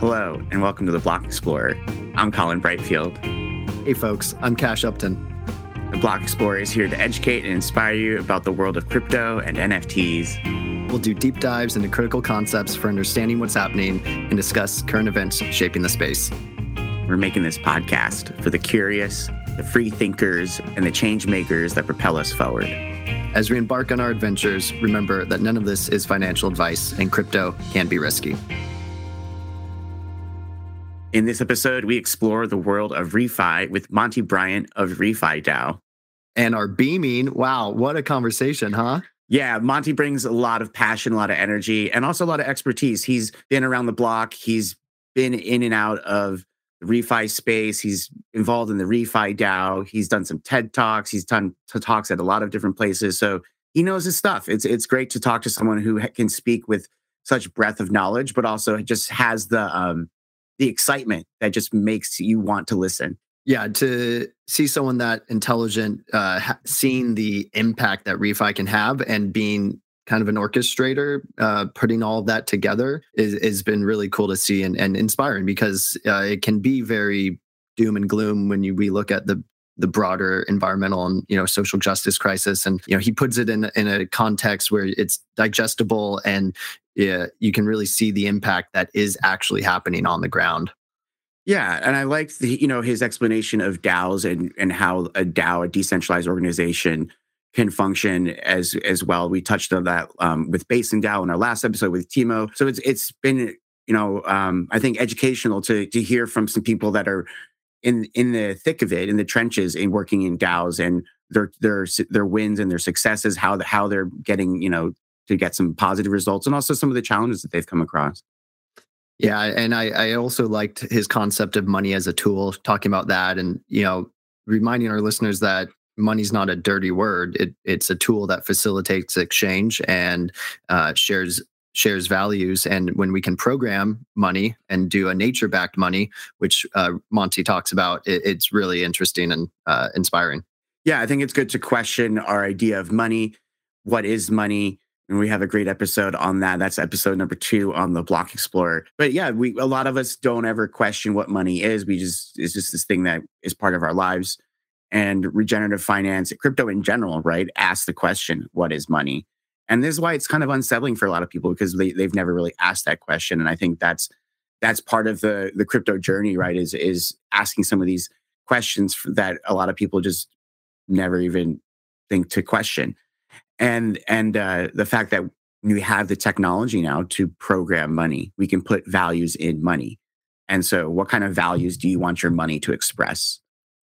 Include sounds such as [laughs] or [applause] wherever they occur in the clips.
Hello, and welcome to the Block Explorer. I'm Colin Brightfield. Hey, folks, I'm Cash Upton. The Block Explorer is here to educate and inspire you about the world of crypto and NFTs. We'll do deep dives into critical concepts for understanding what's happening and discuss current events shaping the space. We're making this podcast for the curious, the free thinkers, and the change makers that propel us forward. As we embark on our adventures, remember that none of this is financial advice and crypto can be risky. In this episode, we explore the world of refi with Monty Bryant of ReFi DAO. And our beaming, wow, what a conversation, huh? Yeah, Monty brings a lot of passion, a lot of energy, and also a lot of expertise. He's been around the block. He's been in and out of the refi space. He's involved in the refi DAO. He's done some TED talks. He's done talks at a lot of different places. So he knows his stuff. It's it's great to talk to someone who can speak with such breadth of knowledge, but also just has the um, the excitement that just makes you want to listen. Yeah, to see someone that intelligent, uh, seeing the impact that refi can have, and being kind of an orchestrator, uh, putting all that together is has been really cool to see and, and inspiring because uh, it can be very doom and gloom when you we look at the the broader environmental and you know social justice crisis and you know he puts it in in a context where it's digestible and yeah, you can really see the impact that is actually happening on the ground. Yeah, and I like the you know his explanation of DAOs and and how a DAO, a decentralized organization, can function as as well. We touched on that um, with Basin DAO in our last episode with Timo. So it's it's been you know um, I think educational to to hear from some people that are in in the thick of it, in the trenches, in working in DAOs and their their their wins and their successes, how the, how they're getting you know to get some positive results and also some of the challenges that they've come across. Yeah, and I, I also liked his concept of money as a tool, talking about that, and you know, reminding our listeners that money's not a dirty word. It, it's a tool that facilitates exchange and uh, shares shares values. And when we can program money and do a nature backed money, which uh, Monty talks about, it, it's really interesting and uh, inspiring. Yeah, I think it's good to question our idea of money. What is money? and we have a great episode on that. That's episode number two on the Block Explorer. But yeah, we a lot of us don't ever question what money is. We just it's just this thing that is part of our lives. And regenerative finance, crypto in general, right? Ask the question, what is money? And this is why it's kind of unsettling for a lot of people because they, they've never really asked that question. And I think that's that's part of the the crypto journey, right? Is is asking some of these questions that a lot of people just never even think to question and and uh, the fact that we have the technology now to program money we can put values in money and so what kind of values do you want your money to express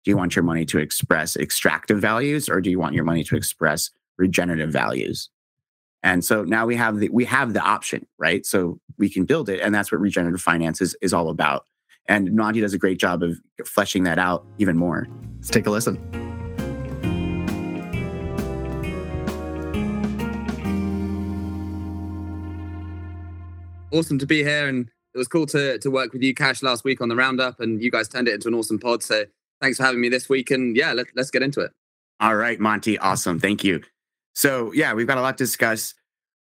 do you want your money to express extractive values or do you want your money to express regenerative values and so now we have the we have the option right so we can build it and that's what regenerative finance is, is all about and Monty does a great job of fleshing that out even more let's take a listen awesome to be here. And it was cool to, to work with you, Cash, last week on the roundup. And you guys turned it into an awesome pod. So thanks for having me this week. And yeah, let, let's get into it. All right, Monty. Awesome. Thank you. So, yeah, we've got a lot to discuss.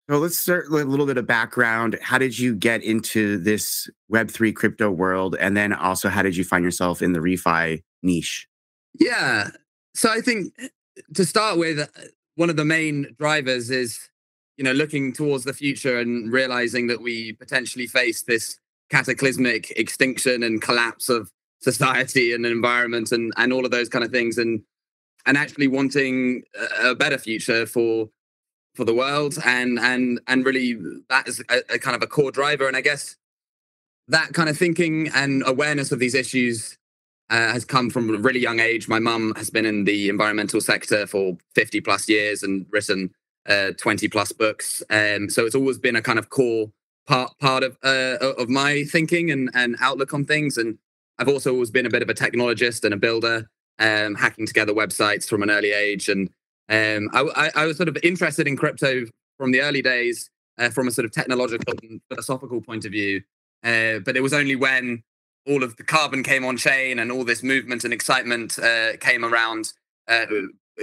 So, let's start with a little bit of background. How did you get into this Web3 crypto world? And then also, how did you find yourself in the refi niche? Yeah. So, I think to start with, uh, one of the main drivers is you know, looking towards the future and realizing that we potentially face this cataclysmic extinction and collapse of society and environment and and all of those kind of things and and actually wanting a, better future for for the world and and and really that is a, a kind of a core driver and i guess that kind of thinking and awareness of these issues uh, has come from a really young age my mum has been in the environmental sector for 50 plus years and written uh, 20 plus books. Um, so it's always been a kind of core part part of uh, of my thinking and, and outlook on things. And I've also always been a bit of a technologist and a builder, um, hacking together websites from an early age. And um, I, I, was sort of interested in crypto from the early days uh, from a sort of technological and philosophical point of view. Uh, but it was only when all of the carbon came on chain and all this movement and excitement uh, came around uh,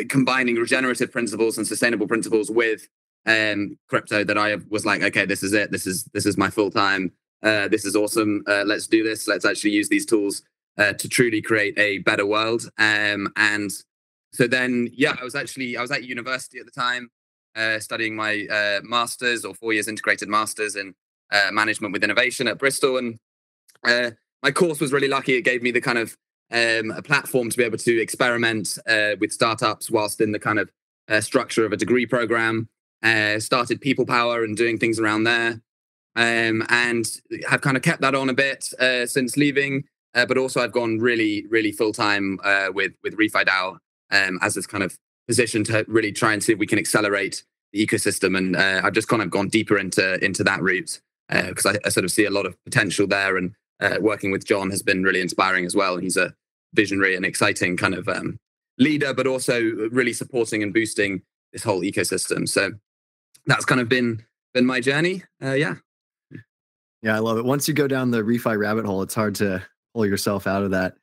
combining regenerative principles and sustainable principles with um, crypto that I was like, okay, this is it. This is this is my full time. Uh, this is awesome. Uh, let's do this. Let's actually use these tools uh, to truly create a better world. Um, and so then, yeah, I was actually I was at university at the time, uh, studying my uh, masters or four years integrated masters in management with innovation at Bristol, and my course was really lucky. It gave me the kind of um, a platform to be able to experiment with startups whilst in the kind of structure of a degree program. started People Power and doing things around there. Um, and have kind of kept that on a bit uh, since leaving. Uh, but also, I've gone really, really full time uh, with with ReFi DAO um, as this kind of position to really try and see if we can accelerate the ecosystem. And uh, I've just kind of gone deeper into into that route because uh, I, I, sort of see a lot of potential there. And uh, working with John has been really inspiring as well. He's a visionary and exciting kind of um, leader, but also really supporting and boosting this whole ecosystem. So that's kind of been been my journey. yeah. Yeah, I love it. Once you go down the refi rabbit hole, it's hard to pull yourself out of that.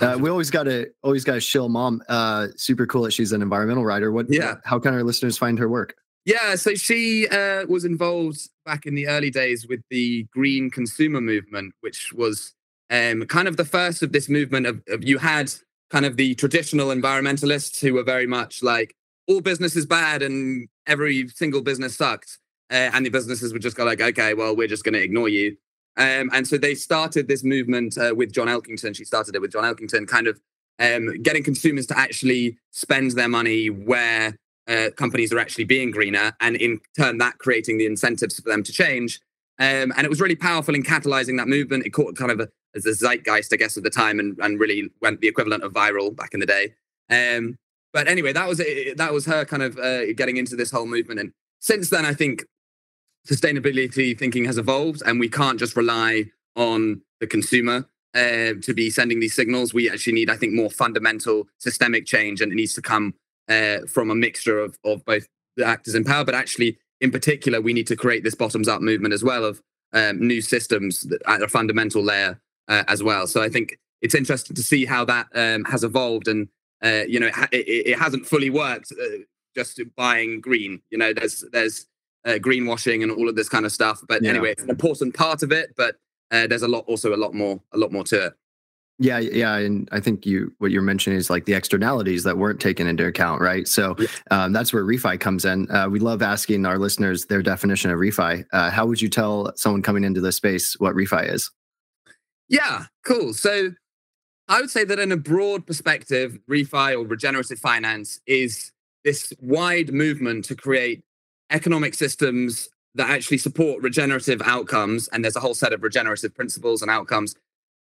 Uh, [laughs] we always got to always got to shill mom. Uh, super cool that she's an environmental writer. What? Yeah. How can our listeners find her work? Yeah, so she uh, was involved back in the early days with the green consumer movement, which was um, kind of the first of this movement of, of you had kind of the traditional environmentalists who were very much like all business is bad and every single business sucks uh, and the businesses would just go like, okay, well, we're just going to ignore you. Um, and so they started this movement uh, with John Elkington. She started it with John Elkington, kind of um, getting consumers to actually spend their money where uh, companies are actually being greener, and in turn, that creating the incentives for them to change. Um, and it was really powerful in catalyzing that movement. It caught kind of a, as a zeitgeist, I guess, at the time, and, and really went the equivalent of viral back in the day. Um, but anyway, that was it, that was her kind of uh, getting into this whole movement. And since then, I think sustainability thinking has evolved, and we can't just rely on the consumer uh, to be sending these signals. We actually need, I think, more fundamental systemic change, and it needs to come uh, from a mixture of, of both the actors in power, but actually, in particular, we need to create this bottoms up movement as well of um, new systems at a fundamental layer uh, as well. So I think it's interesting to see how that um, has evolved, and uh, you know, it, it, it, hasn't fully worked uh, just buying green. You know, there's there's uh, greenwashing and all of this kind of stuff. But yeah. anyway, it's an important part of it. But uh, there's a lot, also a lot more, a lot more to it. Yeah, yeah, and I think you what you're mentioning is like the externalities that weren't taken into account, right? So um, that's where refi comes in. Uh, we love asking our listeners their definition of refi. Uh, how would you tell someone coming into this space what refi is? Yeah, cool. So I would say that in a broad perspective, refi or regenerative finance is this wide movement to create economic systems that actually support regenerative outcomes. And there's a whole set of regenerative principles and outcomes.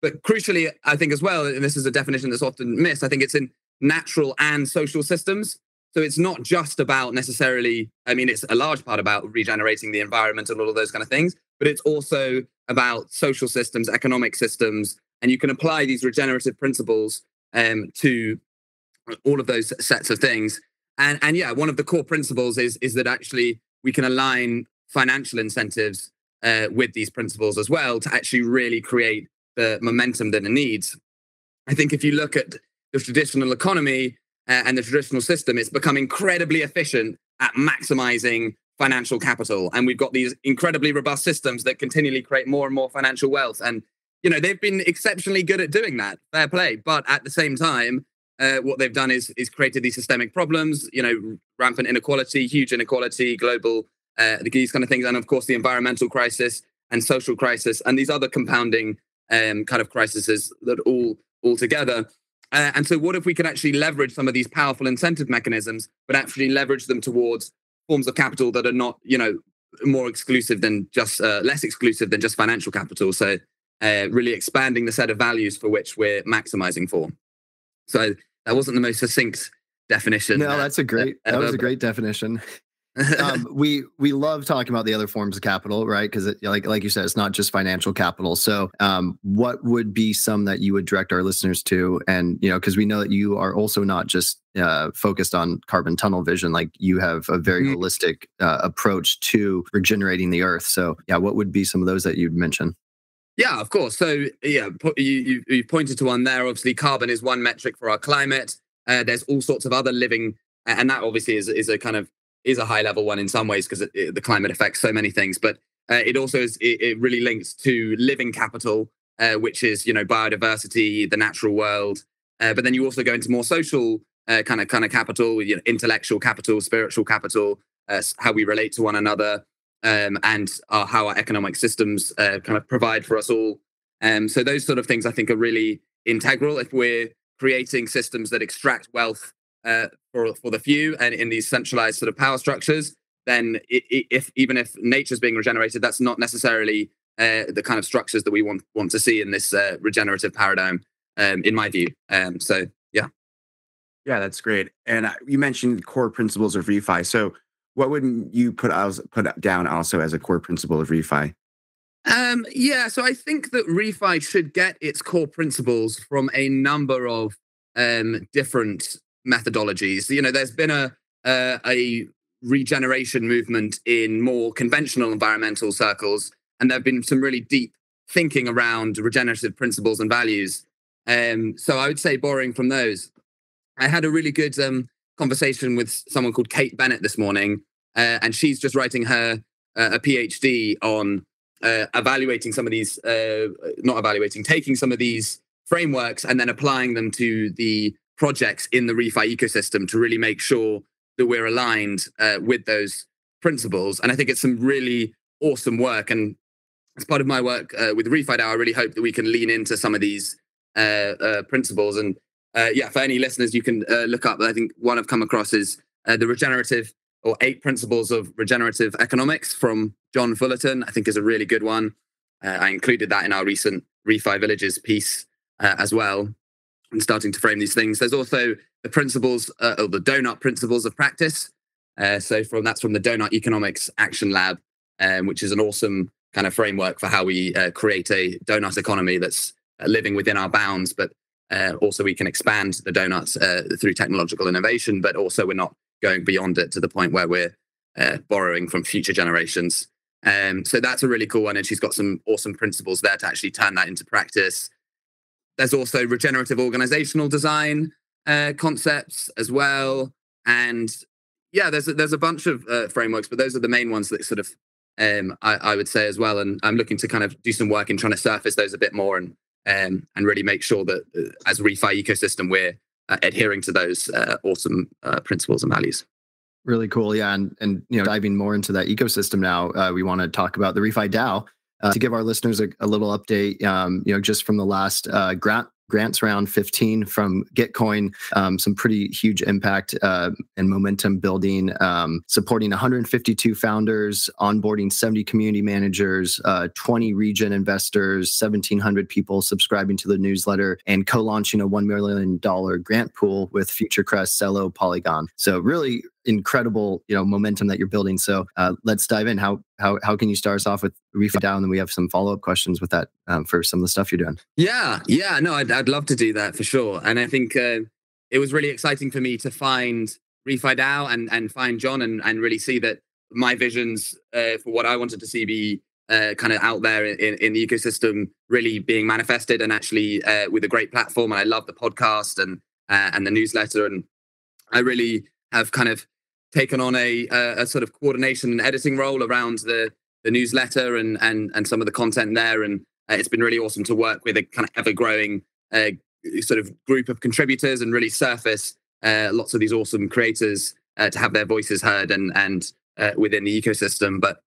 But crucially, I think as well, and this is a definition that's often missed, I think it's in natural and social systems. So it's not just about necessarily, I mean, it's a large part about regenerating the environment and all of those kind of things, but it's also about social systems, economic systems, and you can apply these regenerative principles um, to all of those sets of things. And and yeah, one of the core principles is is that actually we can align financial incentives uh, with these principles as well to actually really create the momentum that it needs. I think if you look at the traditional economy uh, and the traditional system, it's become incredibly efficient at maximizing financial capital. And we've got these incredibly robust systems that continually create more and more financial wealth. And, you know, they've been exceptionally good at doing that. Fair play. But at the same time, uh, what they've done is is created these systemic problems. You know, rampant inequality, huge inequality, global uh, these kind of things, and of course the environmental crisis and social crisis, and these other compounding um, kind of crises that all all together. Uh, and so, what if we could actually leverage some of these powerful incentive mechanisms, but actually leverage them towards forms of capital that are not, you know, more exclusive than just uh, less exclusive than just financial capital. So, uh, really expanding the set of values for which we're maximizing for. So that wasn't the most succinct definition. No, that's a great. That was a great definition. [laughs] um, we we love talking about the other forms of capital, right? Because like like you said, it's not just financial capital. So, um, what would be some that you would direct our listeners to? And you know, because we know that you are also not just uh, focused on carbon tunnel vision. Like you have a very mm-hmm. holistic uh, approach to regenerating the earth. So, yeah, what would be some of those that you'd mention? Yeah, of course. So yeah, you, you, pointed to one there. Obviously, carbon is one metric for our climate. Uh, there's all sorts of other living, and that obviously is is a kind of is a high level one in some ways because the climate affects so many things, but uh, it also is it, it, really links to living capital, uh, which is you know biodiversity, the natural world. Uh, but then you also go into more social kind of kind of capital, you know, intellectual capital, spiritual capital, uh, how we relate to one another, um, and how our economic systems uh, kind of provide for us all. Um, so those sort of things I think are really integral if we're creating systems that extract wealth uh, for for the few and in these centralized sort of power structures. Then, if even if nature's being regenerated, that's not necessarily uh, the kind of structures that we want want to see in this uh, regenerative paradigm, um, in my view. Um, so, yeah, yeah, that's great. And uh, you mentioned core principles of refi. So, what wouldn't you put put down also as a core principle of refi? Um, yeah, so I think that refi should get its core principles from a number of um, different methodologies. You know, there's been a a regeneration movement in more conventional environmental circles, and there have been some really deep thinking around regenerative principles and values. Um, so I would say borrowing from those. I had a really good um, conversation with someone called Kate Bennett this morning, uh, and she's just writing her uh, a PhD on uh, evaluating some of these, uh, not evaluating, taking some of these frameworks and then applying them to the projects in the refi ecosystem to really make sure that we're aligned uh, with those principles. And I think it's some really awesome work. And as part of my work uh, with refi DAO, I really hope that we can lean into some of these principles and uh, yeah, for any listeners, you can uh, look up. I think one I've come across is uh, the regenerative or eight principles of regenerative economics from John Fullerton. I think is a really good one. Uh, I included that in our recent Refi Villages piece uh, as well, and starting to frame these things. There's also the principles uh, or the donut principles of practice. so from that's from the Donut Economics Action Lab, um, which is an awesome kind of framework for how we create a donut economy that's living within our bounds, but uh, also, we can expand the donuts uh, through technological innovation, but also we're not going beyond it to the point where we're uh, borrowing from future generations. Um, so that's a really cool one, and she's got some awesome principles there to actually turn that into practice. There's also regenerative organizational design uh, concepts as well, and yeah, there's a, there's a bunch of uh, frameworks, but those are the main ones that sort of um, I, I, would say as well. And I'm looking to kind of do some work in trying to surface those a bit more and um, and really make sure that uh, as refi ecosystem, we're uh, adhering to those uh, awesome uh, principles and values. Really cool, yeah, and and you know diving more into that ecosystem now, uh, we want to talk about the Refi DAO uh, to give our listeners a, a little update. Um, you know, just from the last grant grants round 15 from Gitcoin, um, some pretty huge impact uh, and momentum building, um, supporting 152 founders, onboarding 70 community managers, uh, 20 region investors, 1,700 people subscribing to the newsletter, and co-launching a $1 million grant pool with FutureCrest, Celo, Polygon. So really incredible, you know, momentum that you're building. So uh, let's dive in. How how how can you start us off with refi DAO, and then we have some follow up questions with that um, for some of the stuff you're doing. Yeah, yeah, no, I'd I'd love to do that for sure. And I think uh, it was really exciting for me to find refi DAO and and find John and and really see that my visions uh, for what I wanted to see be uh, kind of out there in, in the ecosystem really being manifested and actually uh, with a great platform. And I love the podcast and uh, and the newsletter. And I really have kind of taken on a, a, a sort of coordination and editing role around the the newsletter and and and some of the content there. And uh, it's been really awesome to work with a kind of ever growing uh, sort of group of contributors and really surface uh, lots of these awesome creators uh, to have their voices heard and and uh, within the ecosystem. But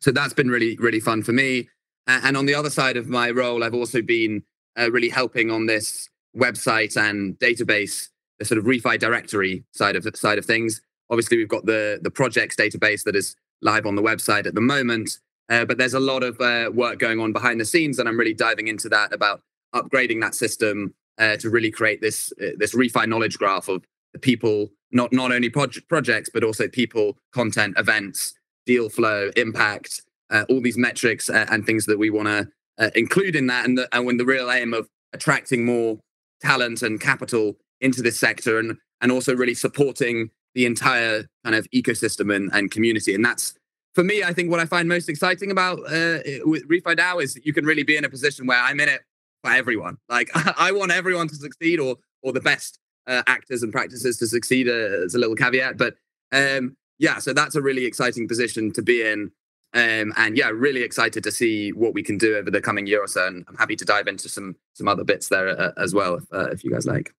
so that's been really really fun for me. and on the other side of my role, I've also been uh, really helping on this website and database, the sort of refi directory side of side of things. Obviously, we've got the the projects database that is live on the website at the moment, uh, but there's a lot of uh, work going on behind the scenes, and I'm really diving into that about upgrading that system uh, to really create this uh, this refi knowledge graph of the people, not not only project projects, but also people, content, events, deal flow, impact, uh, all these metrics uh, and things that we want to include in that, and the, and when the real aim of attracting more talent and capital into this sector, and and also really supporting the entire kind of ecosystem and, and community. And that's for me, I think what I find most exciting about uh, with Refi DAO is that you can really be in a position where I'm in it for everyone. Like [laughs] I want everyone to succeed, or or the best uh, actors and practices to succeed. Uh, as a little caveat, but um, yeah, so that's a really exciting position to be in. Um, and yeah, really excited to see what we can do over the coming year or so. And I'm happy to dive into some some other bits there uh, as well, if, uh, if you guys like.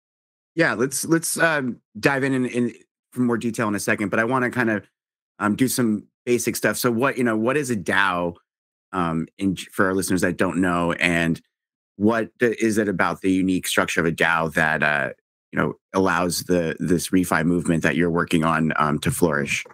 Yeah, let's let's um, dive in, in in for more detail in a second. But I want to kind of um, do some basic stuff. So what you know, what is a DAO? Um, in, for our listeners that don't know, and what is it about the unique structure of a DAO that uh, you know allows the this refi movement that you're working on um, to flourish?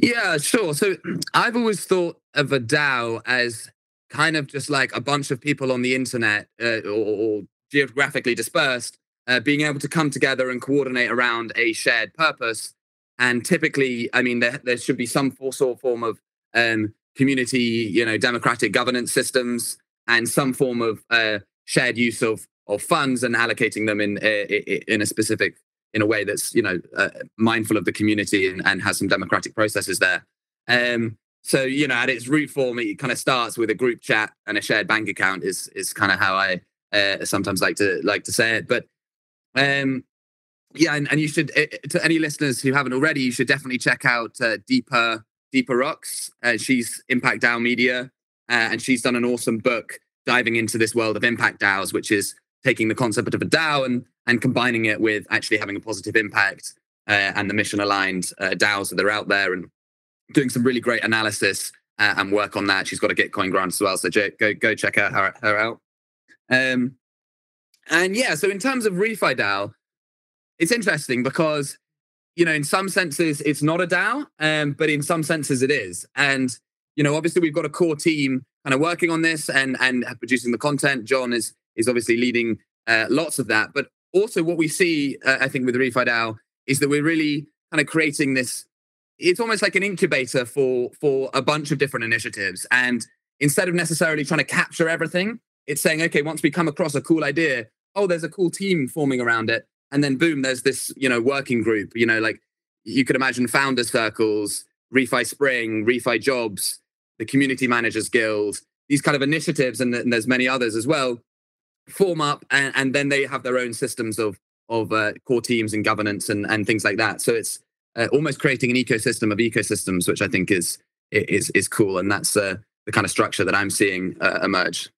Yeah, sure. So [clears throat] I've always thought of a DAO as kind of just like a bunch of people on the internet uh, or, or, geographically dispersed uh, being able to come together and coordinate around a shared purpose. And typically, I mean, there, there should be some sort of form of um, community, you know, democratic governance systems and some form of uh, shared use of of funds and allocating them in in a specific in a way that's you know uh, mindful of the community and, and, has some democratic processes there. Um, so you know, at its root form, it kind of starts with a group chat and a shared bank account. Is is kind of how I uh, sometimes like to like to say it. But um, yeah, and, and you should uh, to any listeners who haven't already, you should definitely check out uh, Deeper Deepa Rocks. Uh, she's Impact DAO Media, uh, and she's done an awesome book diving into this world of impact DAOs, which is taking the concept of a DAO and and combining it with actually having a positive impact uh, and the mission aligned uh, DAOs that are out there and doing some really great analysis uh, and work on that. She's got a Gitcoin grant as well, so go go check out her, her out. Um, and yeah, so in terms of refi DAO, it's interesting because you know in some senses it's not a DAO, um, but in some senses it is. And you know, obviously we've got a core team kind of working on this and and producing the content. John is is obviously leading uh, lots of that. But also, what we see, uh, I think, with Refi DAO is that we're really kind of creating this. It's almost like an incubator for for a bunch of different initiatives, and instead of necessarily trying to capture everything, it's saying, okay, once we come across a cool idea, oh, there's a cool team forming around it, and then boom, there's this you know working group. You know, like you could imagine founder circles, Refi Spring, Refi Jobs, the Community Managers Guild, these kind of initiatives, and, and there's many others as well form up and, and then they have their own systems of of uh, core teams and governance and, and things like that. So it's uh, almost creating an ecosystem of ecosystems, which I think is is is cool, and that's uh, the kind of structure that I'm seeing uh, emerge.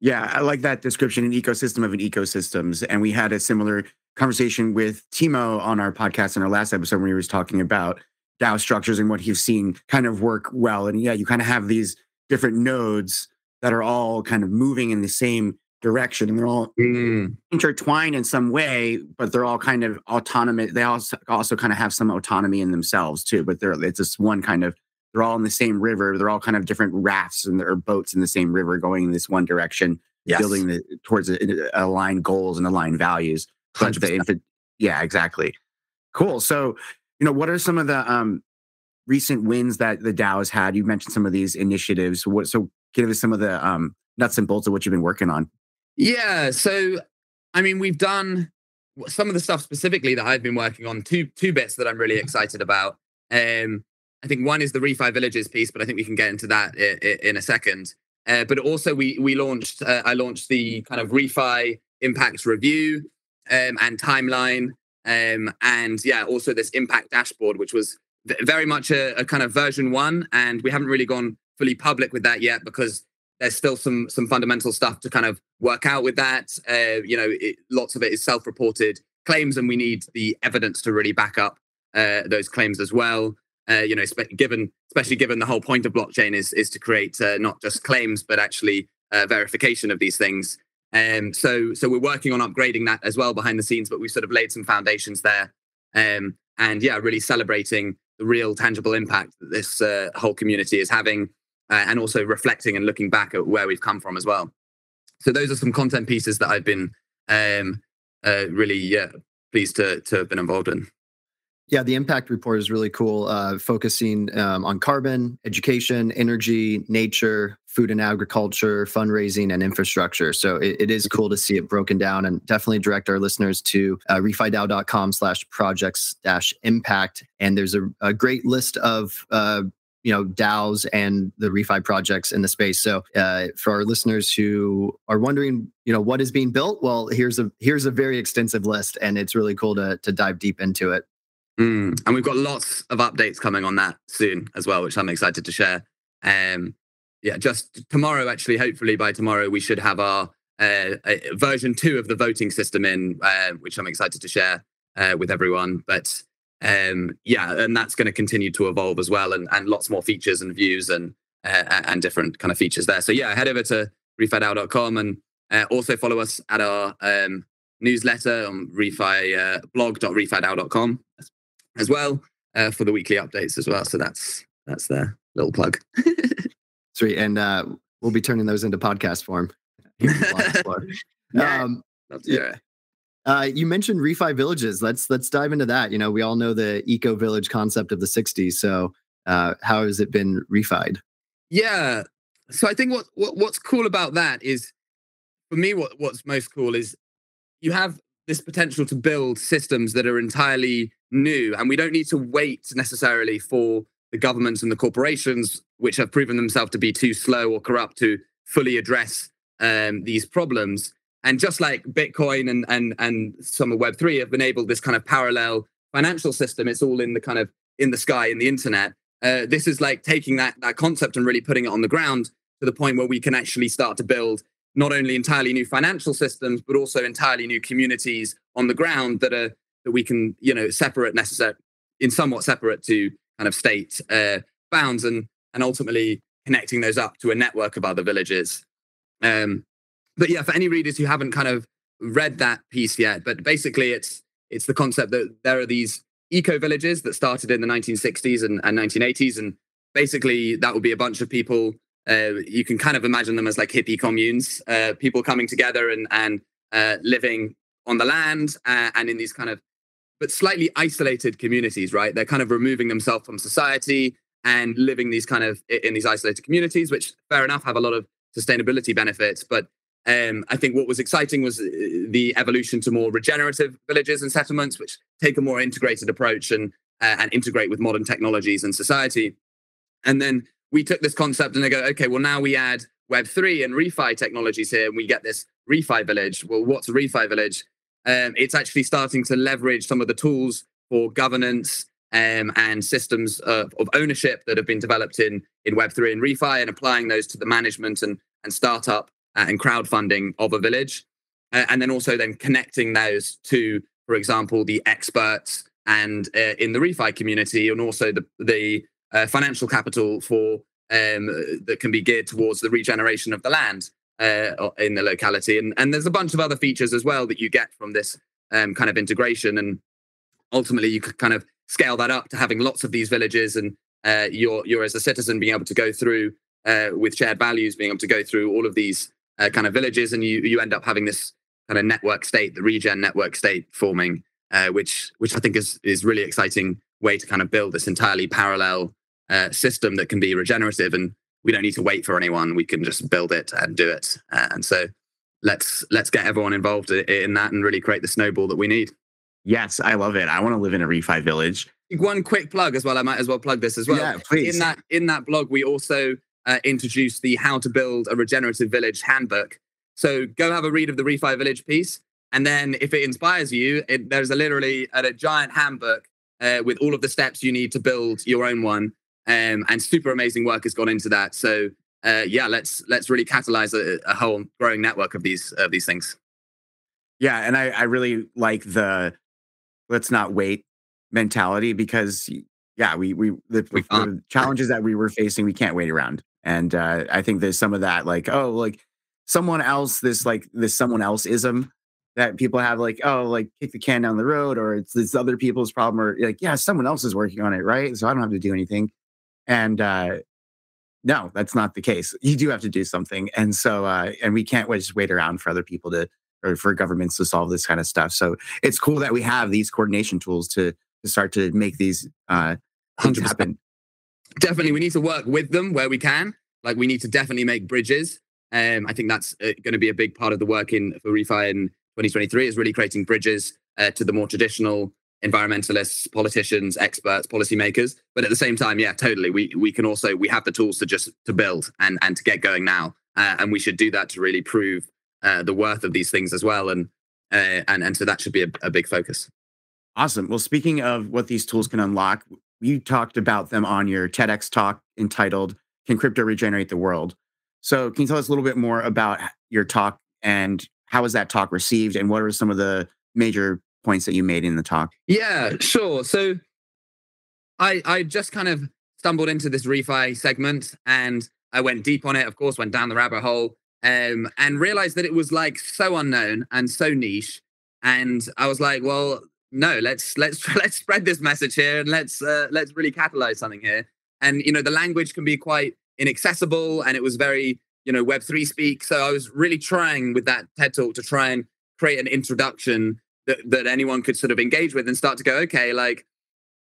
Yeah, I like that description, an ecosystem of an ecosystems. And we had a similar conversation with Timo on our podcast in our last episode when he was talking about DAO structures and what he's seen kind of work well. And yeah, you kind of have these different nodes that are all kind of moving in the same direction and they're all mm. intertwined in some way but they're all kind of autonomous they also also kind of have some autonomy in themselves too but they're it's just one kind of they're all in the same river they're all kind of different rafts and there are boats in the same river going in this one direction yes. building the towards aligned goals and aligned values but the, yeah exactly cool so you know what are some of the um recent wins that the DAO has had you mentioned some of these initiatives what so give us some of the um nuts and bolts of what you've been working on yeah. So, I mean, we've done some of the stuff specifically that I've been working on. Two two bits that I'm really excited about. Um, I think one is the Refi Villages piece, but I think we can get into that in, a second. Uh, but also, we we launched. Uh, I launched the kind of Refi Impact Review um, and timeline, um, and yeah, also this Impact Dashboard, which was very much a, a kind of version one, and we haven't really gone fully public with that yet because there's still some some fundamental stuff to kind of work out with that. Uh, you know, it, lots of it is self-reported claims, and we need the evidence to really back up uh, those claims as well. Uh, you know, spe- given especially given the whole point of blockchain is is to create uh, not just claims but actually uh, verification of these things. Um, so so we're working on upgrading that as well behind the scenes, but we've sort of laid some foundations there. Um, and yeah, really celebrating the real tangible impact that this uh, whole community is having uh, and also reflecting and looking back at where we've come from as well. So those are some content pieces that I've been um, uh, really yeah, pleased to to have been involved in. Yeah, the impact report is really cool, uh, focusing um, on carbon, education, energy, nature, food and agriculture, fundraising, and infrastructure. So it, it is cool to see it broken down and definitely direct our listeners to uh, refidao.com slash projects dash impact. And there's a, a great list of uh, you know DAOs and the refi projects in the space. So uh, for our listeners who are wondering, you know, what is being built, well, here's a here's a very extensive list, and it's really cool to to dive deep into it. Mm. And we've got lots of updates coming on that soon as well, which I'm excited to share. Um, yeah, just tomorrow, actually, hopefully by tomorrow, we should have our uh, version two of the voting system in, uh, which I'm excited to share uh, with everyone. But um, yeah, and that's going to continue to evolve as well, and, and lots more features and views and uh, and different kind of features there. So yeah, head over to refidao.com and uh, also follow us at our um, newsletter on refi uh, blog.refidao.com as well uh, for the weekly updates as well. So that's that's their little plug. [laughs] Sweet, and uh, we'll be turning those into podcast form. [laughs] yeah, um, yeah. Uh, you mentioned refi villages. Let's let's dive into that. You know, we all know the eco village concept of the '60s. So, uh, how has it been refied? Yeah. So I think what, what what's cool about that is, for me, what what's most cool is you have this potential to build systems that are entirely new, and we don't need to wait necessarily for the governments and the corporations, which have proven themselves to be too slow or corrupt to fully address um, these problems. And just like Bitcoin and and and some of Web three have enabled this kind of parallel financial system, it's all in the kind of in the sky in the internet. Uh, this is like taking that that concept and really putting it on the ground to the point where we can actually start to build not only entirely new financial systems but also entirely new communities on the ground that are that we can you know separate necessary in somewhat separate to kind of state uh, bounds and and ultimately connecting those up to a network of other villages um, but yeah for any readers who haven't kind of read that piece yet but basically it's it's the concept that there are these eco villages that started in the 1960s and, and 1980s. And basically, that would be a bunch of people. Uh, you can kind of imagine them as like hippie communes, uh, people coming together and, and uh, living on the land uh, and in these kind of, but slightly isolated communities, right? They're kind of removing themselves from society and living these kind of in these isolated communities, which fair enough have a lot of sustainability benefits, but um, I think what was exciting was uh, the evolution to more regenerative villages and settlements, which take a more integrated approach and uh, and integrate with modern technologies and society. And then we took this concept and they go, okay, well now we add Web three and refi technologies here, and we get this refi village. Well, what's a refi village? Um, it's actually starting to leverage some of the tools for governance um, and systems of, of, ownership that have been developed in in Web three and refi, and applying those to the management and and startup uh, and crowdfunding of a village. Uh, and then also then connecting those to, for example, the experts and uh, in the refi community and also the, the uh, financial capital for um, that can be geared towards the regeneration of the land uh, in the locality. And, and there's a bunch of other features as well that you get from this um, kind of integration. And ultimately, you could kind of scale that up to having lots of these villages and uh, you're, you're as a citizen being able to go through with shared values, being able to go through all of these uh, kind of villages, and you you end up having this kind of network state, the regen network state forming, uh, which which I think is is really exciting way to kind of build this entirely parallel uh, system that can be regenerative, and we don't need to wait for anyone. We can just build it and do it, uh, and so let's let's get everyone involved in that and really create the snowball that we need. Yes, I love it. I want to live in a refi village. One quick plug as well. I might as well plug this as well. Yeah, please. In that in that blog, we also uh, introduced the How to Build a Regenerative Village handbook. So go have a read of the Refi Village piece. And then if it inspires you, it, there's a literally a, a giant handbook uh, with all of the steps you need to build your own one. Um, and super amazing work has gone into that. So uh, yeah, let's let's really catalyze a, a, whole growing network of these of these things. Yeah, and I, I really like the let's not wait mentality because yeah, we we the, we the challenges that we were facing, we can't wait around. And uh, I think there's some of that, like, oh, like someone else, this like this someone else ism that people have, like, oh, like kick the can down the road, or it's this other people's problem, or like, yeah, someone else is working on it, right? So I don't have to do anything. And uh, no, that's not the case. You do have to do something, and so uh, and we can't just wait around for other people to or for governments to solve this kind of stuff. So it's cool that we have these coordination tools to to start to make these uh, things happen definitely we need to work with them where we can. Like we need to definitely make bridges. Um, I think that's uh, going to be a big part of the work in for refi in 2023 is really creating bridges uh, to the more traditional environmentalists, politicians, experts, policymakers. But at the same time, yeah, totally. We we can also we have the tools to just to build and and to get going now, uh, and we should do that to really prove uh, the worth of these things as well. And uh, and and so that should be a, a big focus. Awesome. Well, speaking of what these tools can unlock, you talked about them on your TEDx talk entitled Can Crypto Regenerate the World? So, can you tell us a little bit more about your talk and how was that talk received and what are some of the major points that you made in the talk? Yeah, sure. So, I I just kind of stumbled into this refi segment and I went deep on it, of course, went down the rabbit hole um, and realized that it was like so unknown and so niche. And I was like, well, no, let's let's [laughs] let's spread this message here and let's uh, let's really catalyze something here. And you know, the language can be quite inaccessible, and it was very you know Web three speak. So I was really trying with that TED talk to try and create an introduction that that anyone could sort of engage with and start to go, okay, like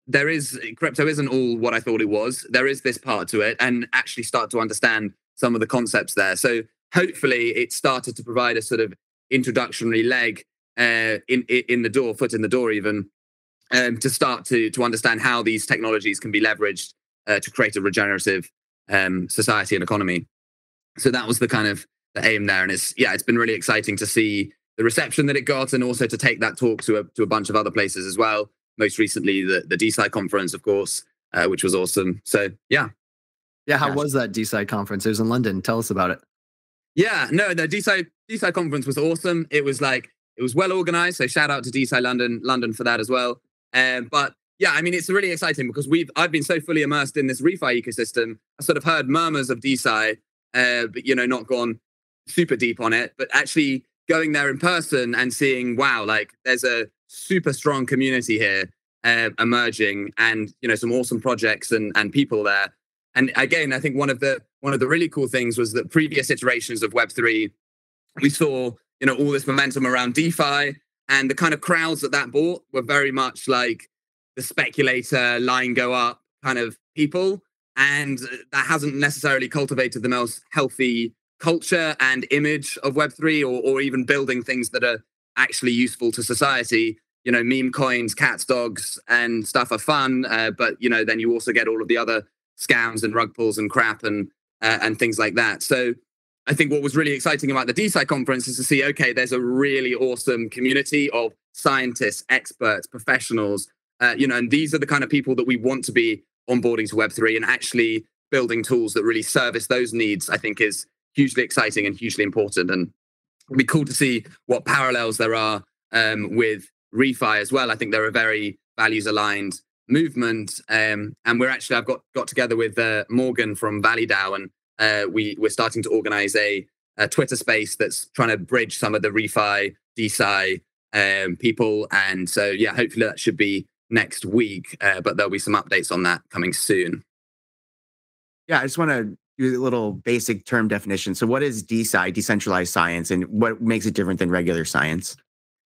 there is crypto isn't all what I thought it was. There is this part to it, and actually start to understand some of the concepts there. So hopefully, it started to provide a sort of introductory leg uh, in in the door, foot in the door, even um, to start to to understand how these technologies can be leveraged uh, to create a regenerative um, society and economy. So that was the kind of the aim there, and it's yeah, it's been really exciting to see the reception that it got, and also to take that talk to a to a bunch of other places as well most recently the the DeSci conference, of course, uh, which was awesome. So yeah, yeah. How was that DeSci conference? It was in London. Tell us about it. Yeah, no, the DeSci DeSci conference was awesome. It was like it was well organized. So shout out to DeSci London London for that as well. Um, but yeah, I mean, it's really exciting because we've I've been so fully immersed in this refi ecosystem. I sort of heard murmurs of DeSci, uh, but you know, not gone super deep on it. But actually going there in person and seeing, wow, like there's a super strong community here uh, emerging, and you know some awesome projects and and people there. And again, I think one of the one of the really cool things was that previous iterations of Web three, we saw you know all this momentum around DeFi, and the kind of crowds that that brought were very much like the speculator line go up kind of people, and that hasn't necessarily cultivated the most healthy culture and image of Web3 or, or even building things that are actually useful to society you know, meme coins, cats, dogs, and stuff are fun. Uh, but you know, then you also get all of the other scams and rug pulls and crap and uh, and things like that. So I think what was really exciting about the DeSci conference is to see, okay, there's a really awesome community of scientists, experts, professionals. Uh, you know, and these are the kind of people that we want to be onboarding to Web3 and actually building tools that really service those needs. I think is hugely exciting and hugely important. And it'd be cool to see what parallels there are um, with refi as well. I think they're a very values aligned movement. Um, and we're actually, I've got, got together with uh, Morgan from ValleyDAO and uh, we, we're starting to organize a, a, Twitter space that's trying to bridge some of the refi, DeSci um, people. And so, yeah, hopefully that should be next week, uh, but there'll be some updates on that coming soon. Yeah, I just want to a little basic term definition. So, what is DeSci, decentralized science, and what makes it different than regular science?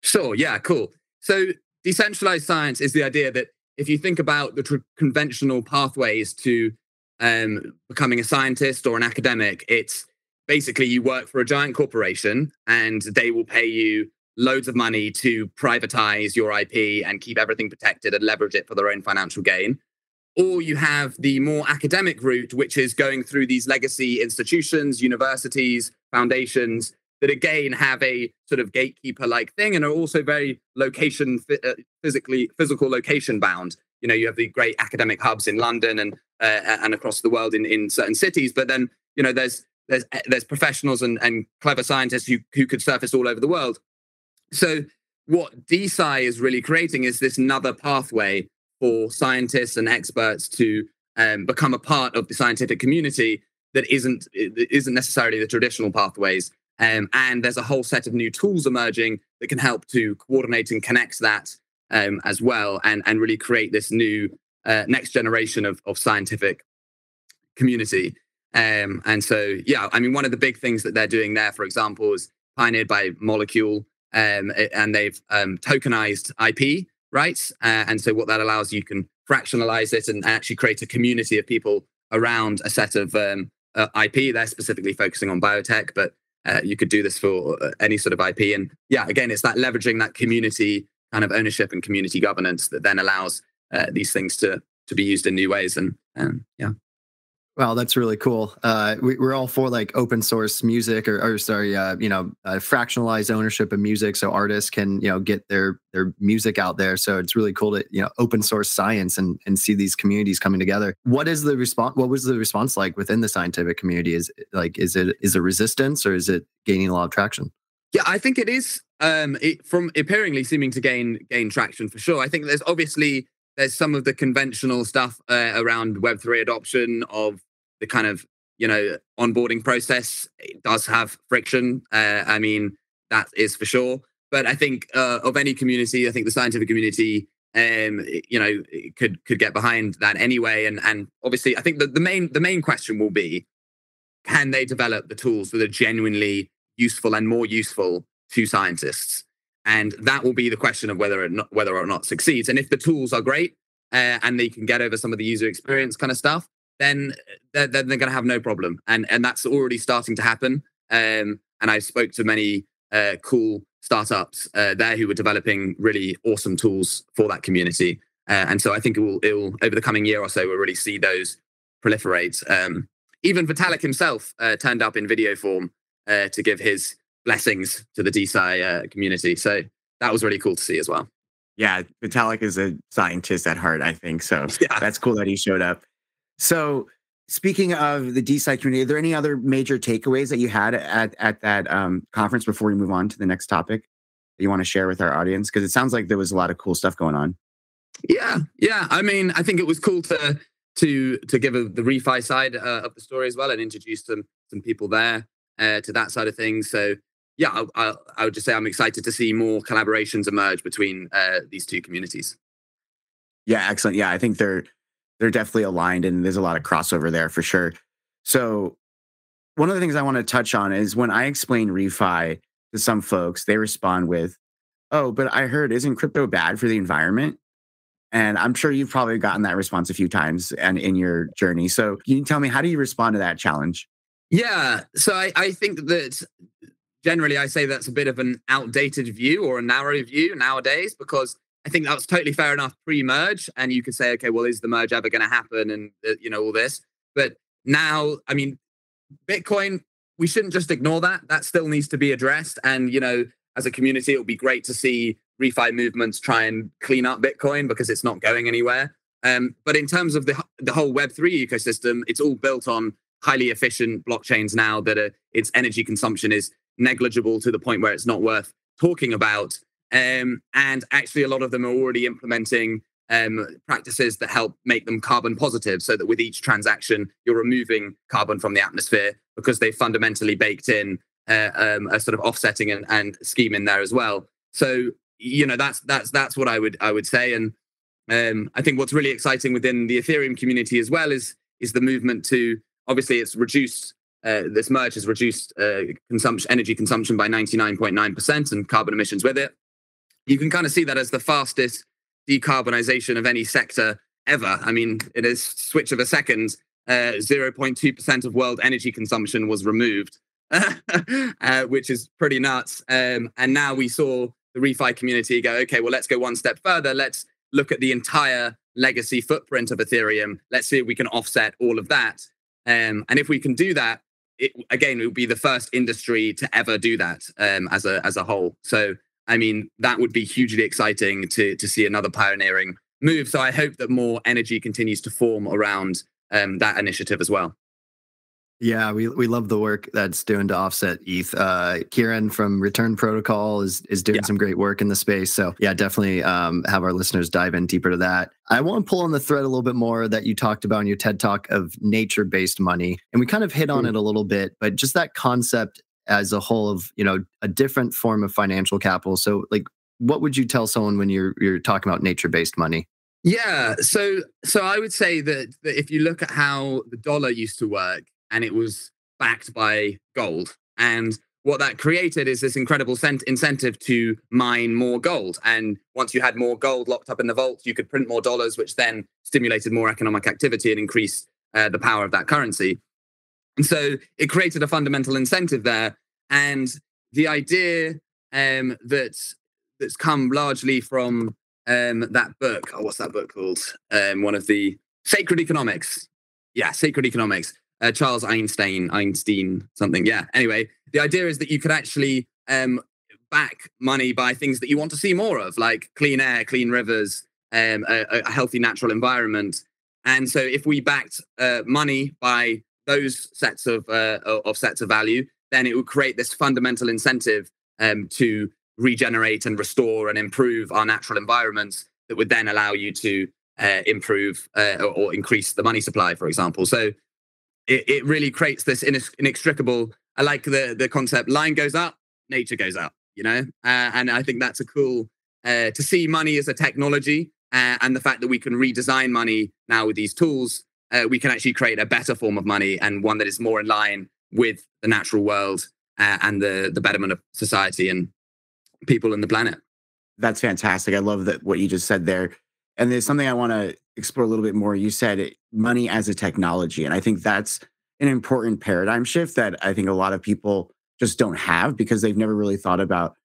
Sure. Yeah. Cool. So, decentralized science is the idea that if you think about the tr- conventional pathways to um, becoming a scientist or an academic, it's basically you work for a giant corporation and they will pay you loads of money to privatize your IP and keep everything protected and leverage it for their own financial gain. Or you have the more academic route, which is going through these legacy institutions, universities, foundations, that again have a sort of gatekeeper like thing and are also very location uh, physically physical location bound. You know you have the great academic hubs in london and uh, and across the world in in certain cities but then you know there's there's uh, there's professionals and, and clever scientists who, who could surface all over the world. So what DeSci is really creating is this another pathway for scientists and experts to um, become a part of the scientific community that isn't isn't necessarily the traditional pathways um, and there's a whole set of new tools emerging that can help to coordinate and connect that um, as well and, and really create this new uh, next generation of, of scientific community. Um, and so, yeah, I mean, one of the big things that they're doing there, for example, is pioneered by Molecule, um, and they've um, tokenized IP rights. Uh, and so, what that allows you can fractionalize it and actually create a community of people around a set of um, uh, IP. They're specifically focusing on biotech, but uh, you could do this for uh, any sort of IP. And yeah, again, it's that leveraging that community kind of ownership and community governance that then allows uh, these things to to be used in new ways. And, and yeah. Wow, that's really cool. Uh, we, are all for like open source music, or, or sorry, uh, you know, uh, fractionalized ownership of music, so artists can you know get their their music out there. So it's really cool to you know open source science and and see these communities coming together. What is the response? What was the response like within the scientific community? Is like is it is it resistance or is it gaining a lot of traction? Yeah, I think it is. Um, it, from appearingly seeming to gain gain traction for sure. I think there's obviously there's some of the conventional stuff uh, around Web three adoption of the kind of you know onboarding process does have friction. Uh, I mean that is for sure. But I think uh, of any community, I think the scientific community, um, you know, could could get behind that anyway. And and obviously, I think the, the main the main question will be, can they develop the tools that are genuinely useful and more useful to scientists? And that will be the question of whether or not, whether or not succeeds. And if the tools are great uh, and they can get over some of the user experience kind of stuff, then they're, they're going to have no problem. And and that's already starting to happen. Um, and I spoke to many uh, cool startups uh, there who were developing really awesome tools for that community. Uh, and so I think it will, it will, over the coming year or so, we'll really see those proliferate. Um, even Vitalik himself uh, turned up in video form uh, to give his blessings to the DeSci uh, community. So that was really cool to see as well. Yeah, Vitalik is a scientist at heart, I think. So [laughs] yeah. that's cool that he showed up. So, speaking of the DeSci community, are there any other major takeaways that you had at at that um, conference before we move on to the next topic that you want to share with our audience? Because it sounds like there was a lot of cool stuff going on. Yeah, yeah. I mean, I think it was cool to to to give a, the refi side uh, of the story as well and introduce some some people there uh, to that side of things. So yeah, I, I, I, would just say I'm excited to see more collaborations emerge between uh, these two communities. Yeah, excellent. Yeah, I think they're they're definitely aligned and there's a lot of crossover there for sure. So, one of the things I want to touch on is when I explain refi to some folks, they respond with, Oh, but I heard, isn't crypto bad for the environment? And I'm sure you've probably gotten that response a few times and in your journey. So, can you tell me, how do you respond to that challenge? Yeah. So, I, I think that generally I say that's a bit of an outdated view or a narrow view nowadays because I think that was totally fair enough pre-merge, and you could say, okay, well, is the merge ever going to happen, and uh, you know all this. But now, I mean, Bitcoin, we shouldn't just ignore that. That still needs to be addressed, and you know, as a community, it would be great to see refi movements try and clean up Bitcoin because it's not going anywhere. Um, but in terms of the the whole Web three ecosystem, it's all built on highly efficient blockchains now that are, its energy consumption is negligible to the point where it's not worth talking about. Um, and actually, a lot of them are already implementing um, practices that help make them carbon positive so that with each transaction, you're removing carbon from the atmosphere because they fundamentally baked in uh, um, a sort of offsetting and, and, scheme in there as well. So, you know, that's that's that's what I would I would say. And um, I think what's really exciting within the Ethereum community as well is is the movement to obviously it's reduced uh, this merge has reduced uh, consumption, energy consumption by 99.9% and carbon emissions with it you can kind of see that as the fastest decarbonization of any sector ever. I mean, in a switch of a second. Uh, 0.2% of world energy consumption was removed, [laughs] uh, which is pretty nuts. Um, and now we saw the refi community go, okay, well, let's go one step further. Let's look at the entire legacy footprint of Ethereum. Let's see if we can offset all of that. Um, and if we can do that, it, again, it will be the first industry to ever do that um, as a as a whole. So I mean, that would be hugely exciting to to see another pioneering move. So I hope that more energy continues to form around um, that initiative as well. Yeah, we, we love the work that's doing to offset ETH. Uh, Kieran from Return Protocol is is doing yeah. some great work in the space. So yeah, definitely um, have our listeners dive in deeper to that. I want to pull on the thread a little bit more that you talked about in your TED talk of nature based money, and we kind of hit on it a little bit, but just that concept as a whole of you know a different form of financial capital so like what would you tell someone when you're you're talking about nature based money yeah so so i would say that, that if you look at how the dollar used to work and it was backed by gold and what that created is this incredible cent- incentive to mine more gold. And once you had more gold locked up in the vault, you could print more dollars, which then stimulated more economic activity and increased uh, the power of that currency. And so it created a fundamental incentive there. And the idea um, that's that's come largely from um, that book. Oh, what's that book called? Um, one of the Sacred Economics. yeah, sacred economics. Uh, Charles Einstein, Einstein, something. Yeah. Anyway, the idea is that you could actually um, back money by things that you want to see more of, like clean air, clean rivers, um, a, a, healthy natural environment. And so, if we backed uh, money by those sets of uh, of sets of value, then it would create this fundamental incentive um, to regenerate and restore and improve our natural environments that would then allow you to uh, improve uh, or, or, increase the money supply, for example. So it, it really creates this inextricable. I like the the concept. Line goes up, nature goes up. You know, uh, and I think that's a cool uh, to see money as a technology uh, and the fact that we can redesign money now with these tools. Uh, we can actually create a better form of money and one that is more in line with the natural world and the the betterment of society and people and the planet. That's fantastic. I love that what you just said there. And there's something I want to explore a little bit more. You said money as a technology. And I think that's an important paradigm shift that I think a lot of people just don't have because they've never really thought about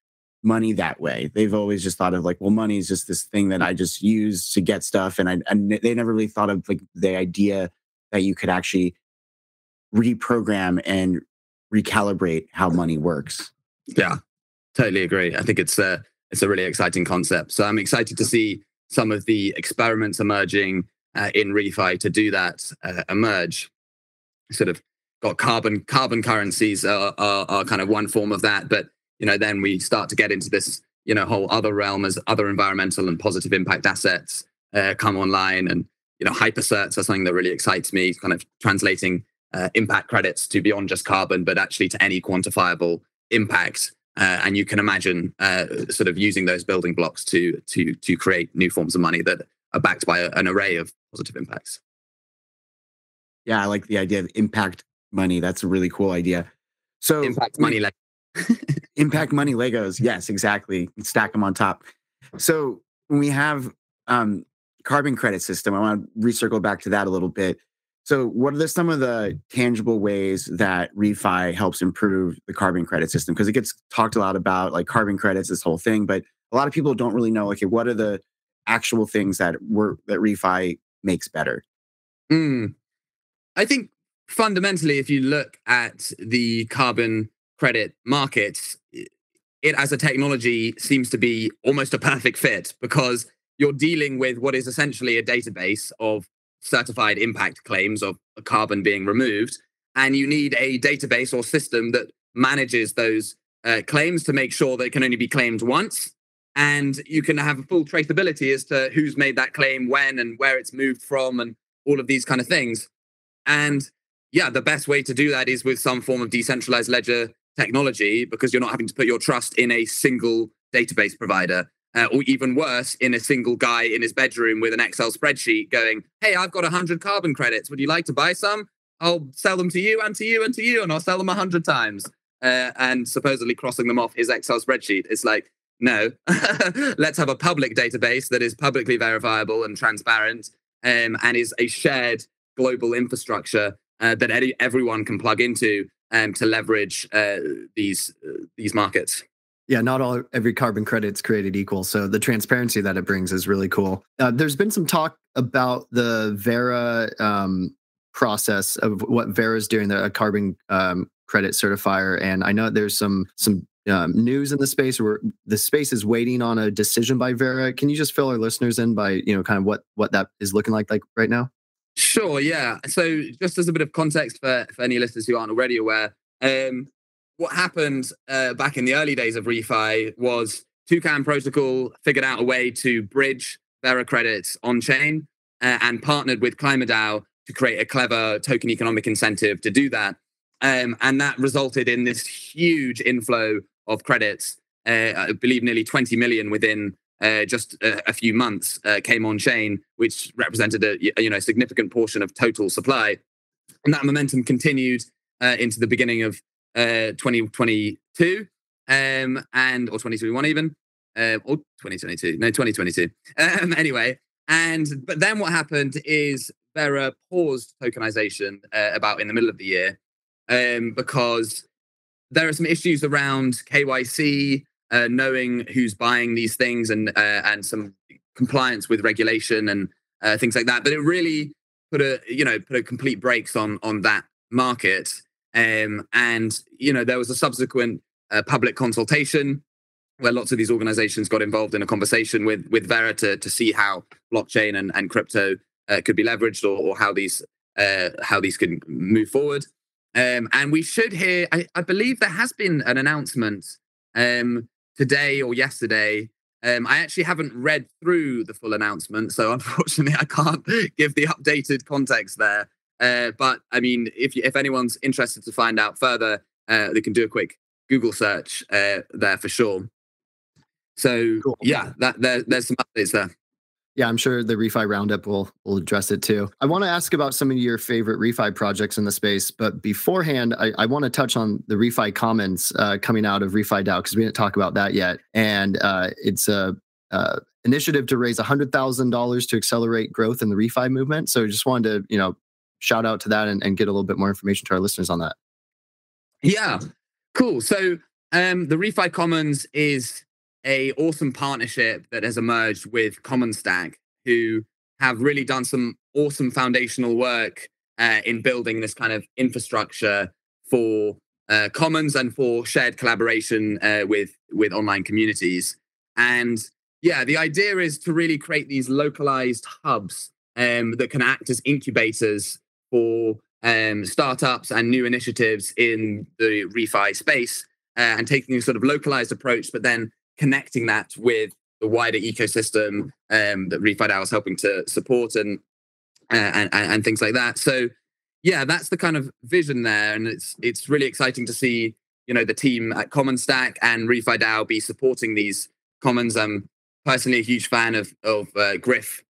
money that way. They've always just thought of like, well, money is just this thing that I just use to get stuff. And I and they never really thought of like the idea that you could actually reprogram and recalibrate how money works. Yeah. Totally agree. I think it's a it's a really exciting concept. So I'm excited to see some of the experiments emerging uh, in refi to do that uh, emerge. Sort of got carbon carbon currencies are, are, are kind of one form of that, but you know then we start to get into this you know whole other realm as other environmental and positive impact assets uh, come online, and you know hypercerts are something that really excites me. Kind of translating uh, impact credits to beyond just carbon, but actually to any quantifiable impact uh, and you can imagine uh, sort of using those building blocks to to to create new forms of money that are backed by a, an array of positive impacts. Yeah, I like the idea of impact money. That's a really cool idea. So impact money, like [laughs] impact money Legos. Yes, exactly. Stack them on top. So when we have um, carbon credit system, I want to recircle back to that a little bit. So, what are the, some of the tangible ways that refi helps improve the carbon credit system? Because it gets talked a lot about like carbon credits, this whole thing, but a lot of people don't really know. Okay, what are the actual things that work that refi makes better? Mm. I think fundamentally, if you look at the carbon credit markets, it as a technology seems to be almost a perfect fit because you're dealing with what is essentially a database of certified impact claims of carbon being removed. And you need a database or system that manages those uh, claims to make sure they can only be claimed once. And you can have a full traceability as to who's made that claim, when, and where it's moved from, and all of these kind of things. And yeah, the best way to do that is with some form of decentralized ledger technology because you're not having to put your trust in a single database provider uh, or even worse, in a single guy in his bedroom with an Excel spreadsheet going, Hey, I've got 100 carbon credits. Would you like to buy some? I'll sell them to you and to you and to you, and I'll sell them 100 times. Uh, and supposedly crossing them off his Excel spreadsheet. It's like, no, [laughs] let's have a public database that is publicly verifiable and transparent um, and is a shared global infrastructure uh, that any, everyone can plug into um, to leverage uh, these, uh, these markets yeah, not all every carbon credit's created equal. So the transparency that it brings is really cool. Uh, there's been some talk about the Verra um, process of what Verra's doing, the carbon um, credit certifier, and I know there's some some um, news in the space where the space is waiting on a decision by Verra. Can you just fill our listeners in by you know kind of what what that is looking like like right now? Sure. Yeah. So just as a bit of context for for any listeners who aren't already aware, um, what happened uh, back in the early days of refi was Toucan Protocol figured out a way to bridge Verra credits on chain uh, and partnered with KlimaDAO to create a clever token economic incentive to do that. Um, and that resulted in this huge inflow of credits. Uh, I believe nearly 20 million within uh, just a, a, few months uh, came on chain, which represented a you know significant portion of total supply. And that momentum continued uh, into the beginning of uh, 2022 um, and or 2021 even uh, or 2022 no 2022 um, [laughs] anyway and but then what happened is Verra paused tokenization uh, about in the middle of the year um, because there are some issues around KYC, uh, knowing who's buying these things, and uh, and some compliance with regulation and uh, things like that. But it really put a you know put a complete brakes on on that market. Um, and you know there was a subsequent uh, public consultation where lots of these organizations got involved in a conversation with with Verra to, to see how blockchain and, and crypto uh, could be leveraged or, or how these uh, how these can move forward. Um, and we should hear, I, I, believe there has been an announcement um, today or yesterday. Um, I actually haven't read through the full announcement, so [laughs] unfortunately, I can't give the updated context there. Uh, but I mean, if if anyone's interested to find out further, uh, they can do a quick Google search uh, there for sure. So cool. yeah, that there, there's some updates there. Yeah, I'm sure the refi roundup will will address it too. I want to ask about some of your favorite refi projects in the space, but beforehand, I, I want to touch on the refi commons uh, coming out of refi DAO because we didn't talk about that yet, and uh, it's a uh, initiative to raise $100,000 to accelerate growth in the refi movement. So I just wanted to, you know, shout out to that and, and, get a little bit more information to our listeners on that. Yeah, cool. So um, the refi commons is a awesome partnership that has emerged with Commons Stack, who have really done some awesome foundational work uh, in building this kind of infrastructure for uh, commons and for shared collaboration uh, with with online communities. And yeah, the idea is to really create these localized hubs um, that can act as incubators for um, startups and new initiatives in the refi space, uh, and taking a sort of localized approach, but then connecting that with the wider ecosystem um, that RefiDAO is helping to support and, uh, and, and things like that. So yeah, that's the kind of vision there, and it's it's really exciting to see you know the team at Commons Stack and RefiDAO be supporting these commons. I'm personally a huge fan of of uh, Griff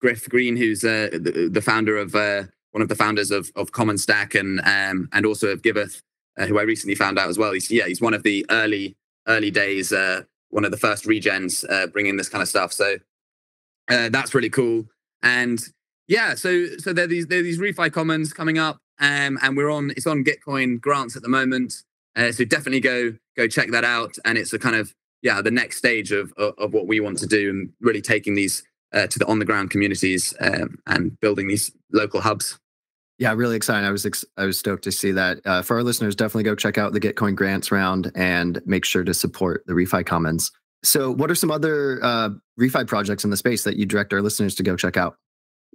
Griff Green, who's uh, the, the, founder of uh, one of the founders of of Commons Stack and um, and also of Giveth, uh, who I recently found out as well. He's yeah, he's one of the early early days uh, one of the first regens uh, bringing this kind of stuff. So uh, that's really cool. And yeah, so so there are these there are these refi commons coming up, um, and we're on it's on Gitcoin grants at the moment. Uh, so definitely go go check that out. And it's a kind of yeah the next stage of of, of what we want to do and really taking these uh, to the on the ground communities um, and building these local hubs. Yeah, really excited. I was ex- I was stoked to see that. Uh, for our listeners, definitely go check out the Gitcoin grants round and make sure to support the refi commons. So, what are some other uh, refi projects in the space that you direct our listeners to go check out?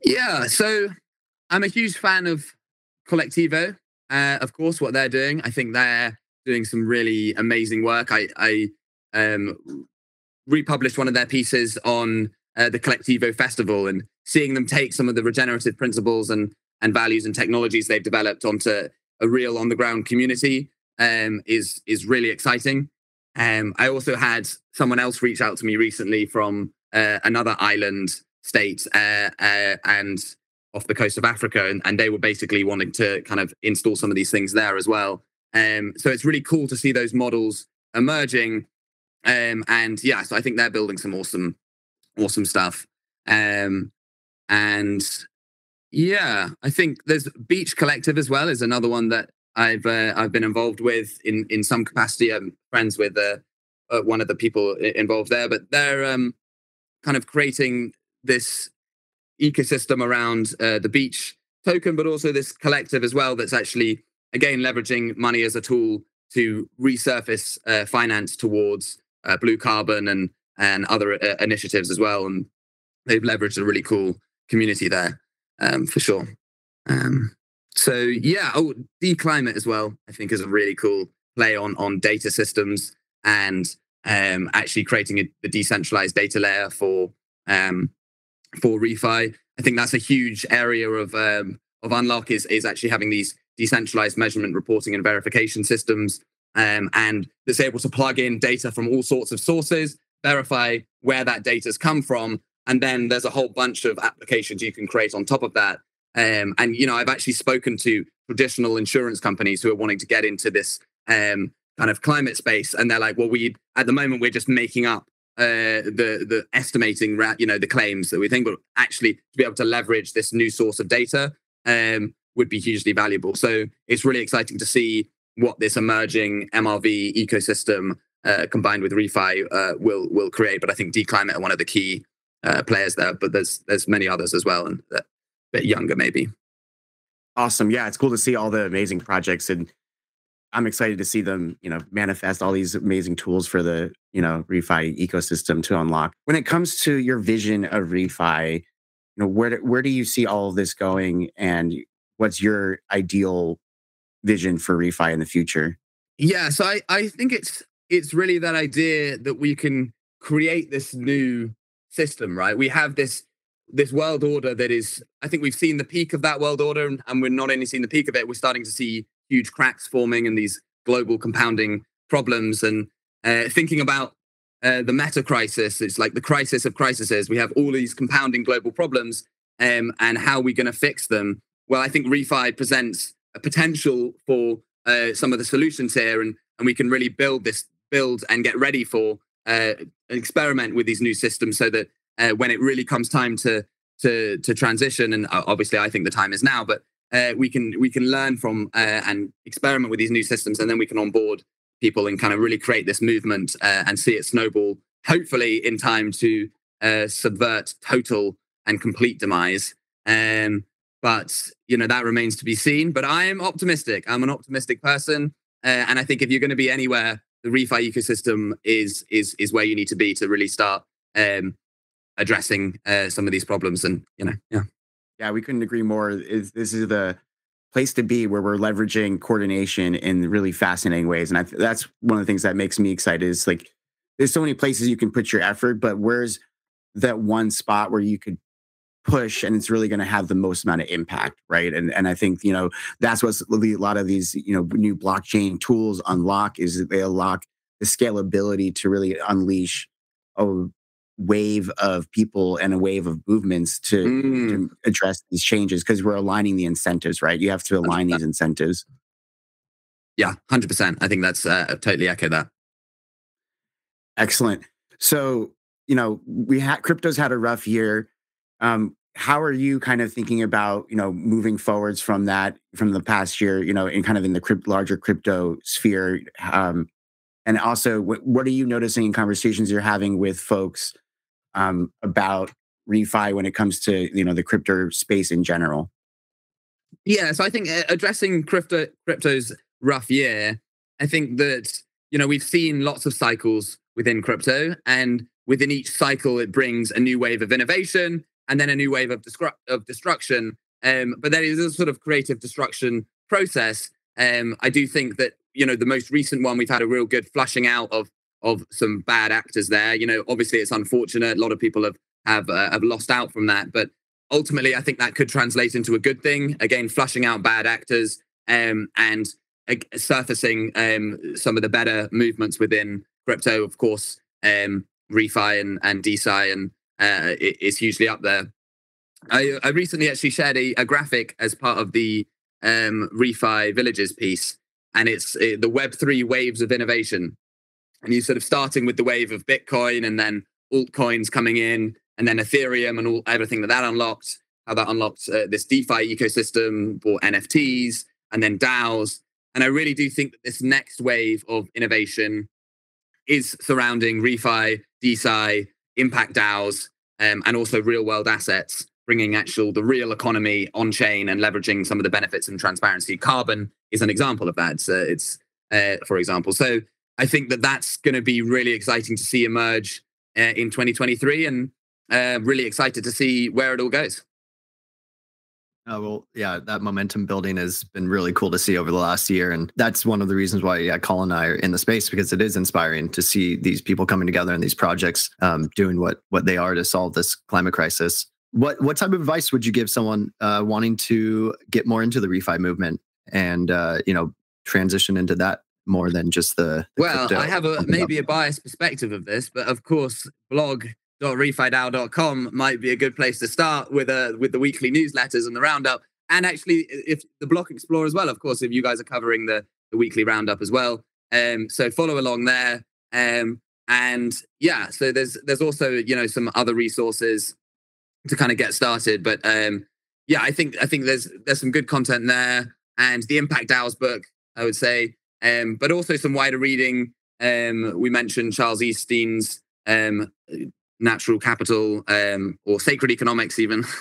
Yeah, so I'm a huge fan of Kolektivo. Uh, of course, what they're doing, I think they're doing some really amazing work. I, I um, republished one of their pieces on uh, the Kolektivo Festival and seeing them take some of the regenerative principles and and values and technologies they've developed onto a real on the ground community um, is is really exciting. Um, I also had someone else reach out to me recently from uh, another island state uh, uh, and off the coast of Africa, and, and, they were basically wanting to kind of install some of these things there as well. Um, so it's really cool to see those models emerging. Um, and yeah, so I think they're building some awesome, awesome stuff. Um, and yeah, I think there's Beach Collective as well is another one that I've uh, I've been involved with in in some capacity. I'm friends with uh, uh, one of the people involved there, but they're um, kind of creating this ecosystem around uh, the beach token, but also this collective as well. That's actually again leveraging money as a tool to resurface uh, finance towards uh, blue carbon and and other initiatives as well. And they've leveraged a really cool community there um, for sure. Um, so yeah, oh, dClimate as well. I think is a really cool play on on data systems and um, actually creating a, a, decentralized data layer for um, for refi. I think that's a huge area of um, of unlock is is actually having these decentralized measurement reporting and verification systems um, and that's able to plug in data from all sorts of sources, verify where that data's come from, and then there's a whole bunch of applications you can create on top of that. Um, and you know, I've actually spoken to traditional insurance companies who are wanting to get into this um, kind of climate space, and they're like, "Well, we at the moment we're just making up uh, the the estimating, you know, the claims that we think, but actually to be able to leverage this new source of data um, would be hugely valuable. So it's really exciting to see what this emerging MRV ecosystem uh, combined with refi uh, will will create. But I think dClimate are one of the key uh, players there, but there's there's many others as well, and a bit younger, maybe. Awesome. Yeah, it's cool to see all the amazing projects and I'm excited to see them, you know, manifest all these amazing tools for the, you know, refi ecosystem to unlock. When it comes to your vision of refi, you know, where where do you see all of this going and what's your ideal vision for refi in the future? Yeah, so I, I think it's it's really that idea that we can create this new system, right? We have this this world order that is i think we've seen the peak of that world order and we're not only seeing the peak of it we're starting to see huge cracks forming and these global compounding problems and uh, thinking about uh, the meta crisis. It's like the crisis of crises. We have all these compounding global problems um, and how are we're going to fix them? Well i think refi presents a potential for uh, some of the solutions here and, and we can really build this build and get ready for uh, experiment with these new systems so that uh, when it really comes time to to to transition. And uh, obviously, I think the time is now. But uh, we can we can learn from uh, and experiment with these new systems, and then we can onboard people and kind of really create this movement uh, and see it snowball. Hopefully, in time to subvert total and complete demise. Um, but you know that remains to be seen. But I am optimistic. I'm an optimistic person, and I think if you're going to be anywhere, the refi ecosystem is is is where you need to be to really start um, addressing uh, some of these problems. And you know, yeah, yeah, we couldn't agree more. Is this is the place to be where we're leveraging coordination in really fascinating ways, and I, that's one of the things that makes me excited. Is like there's so many places you can put your effort, but where's that one spot where you could push and it's really going to have the most amount of impact right and and i think you know that's what a lot of these you know new blockchain tools unlock is that they unlock the scalability to really unleash a wave of people and a wave of movements to, mm. to address these changes because we're aligning the incentives, right? You have to align 100%. these incentives. Yeah, 100%. I think that's uh, totally echo that. Excellent. So, you know, we had crypto's had a rough year. Um, how are you kind of thinking about, you know, moving forwards from that, from the past year, you know, in kind of in the crypt, larger crypto sphere? Um, and also, what, what are you noticing in conversations you're having with folks um, about refi when it comes to you know the crypto space in general? Yeah, so I think uh, addressing crypto crypto's rough year, I think that you know we've seen lots of cycles within crypto, and within each cycle it brings a new wave of innovation and then a new wave of, destru- of destruction. Um, but is a sort of creative destruction process. Um, I do think that you know the most recent one we've had a real good flushing out of of some bad actors there. You know, obviously it's unfortunate. A lot of people have have uh, have lost out from that, but ultimately I think that could translate into a good thing. Again, flushing out bad actors um, and uh, surfacing um, some of the better movements within crypto. Of course, um, refi and and and uh, is hugely up there. I, I recently actually shared a, a graphic as part of the um, refi villages piece, and it's uh, the Web three waves of innovation and you're sort of starting with the wave of Bitcoin and then altcoins coming in, and then Ethereum and all everything that that unlocked. How that unlocked uh, this DeFi ecosystem for NFTs and then DAOs. And I really do think that this next wave of innovation is surrounding refi, DeSci, impact DAOs, um, and also real world assets, bringing actual the real economy on chain and leveraging some of the benefits and transparency. Carbon is an example of that. So it's, uh, for example. So I think that that's going to be really exciting to see emerge uh, in 2023 and uh, really excited to see where it all goes. Oh, well, yeah, that momentum building has been really cool to see over the last year. And that's one of the reasons why yeah, Colin and I are in the space because it is inspiring to see these people coming together and these projects um, doing what what they are to solve this climate crisis. What what type of advice would you give someone uh, wanting to get more into the refi movement and uh, you know transition into that more than just the, the well i have a maybe a biased perspective of this but of course blog.refidao.com might be a good place to start with a uh, with the weekly newsletters and the roundup. And actually if the block explorer as well of course if you guys are covering the the weekly roundup as well. Um so follow along there. Um and yeah so there's there's also you know some other resources to kind of get started. But um yeah i think i think there's there's some good content there and the impact DAOs book i would say. Um, but also some wider reading. Um, we mentioned Charles Eisenstein's um, natural capital um, or sacred economics even. [laughs]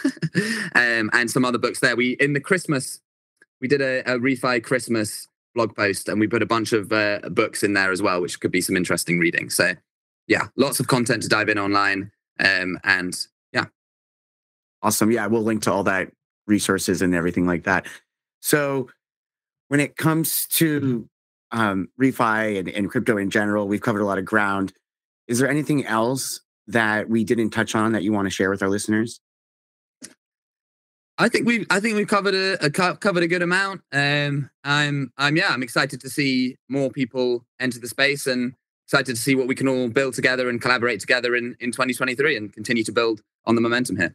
Um, and some other books there. We in the christmas we did a, a refi christmas blog post and we put a bunch of uh, books in there as well which could be some interesting reading. So yeah lots of content to dive in online um, and yeah. Awesome. Yeah we'll link to all that resources and everything like that. So when it comes to um, refi and, and crypto in general we've covered a lot of ground. Is there anything else that we didn't touch on that you want to share with our listeners? I think we've I think we've covered a, a covered a good amount. Um, I'm I'm yeah I'm excited to see more people enter the space and excited to see what we can all build together and collaborate together in in 2023 and continue to build on the momentum here.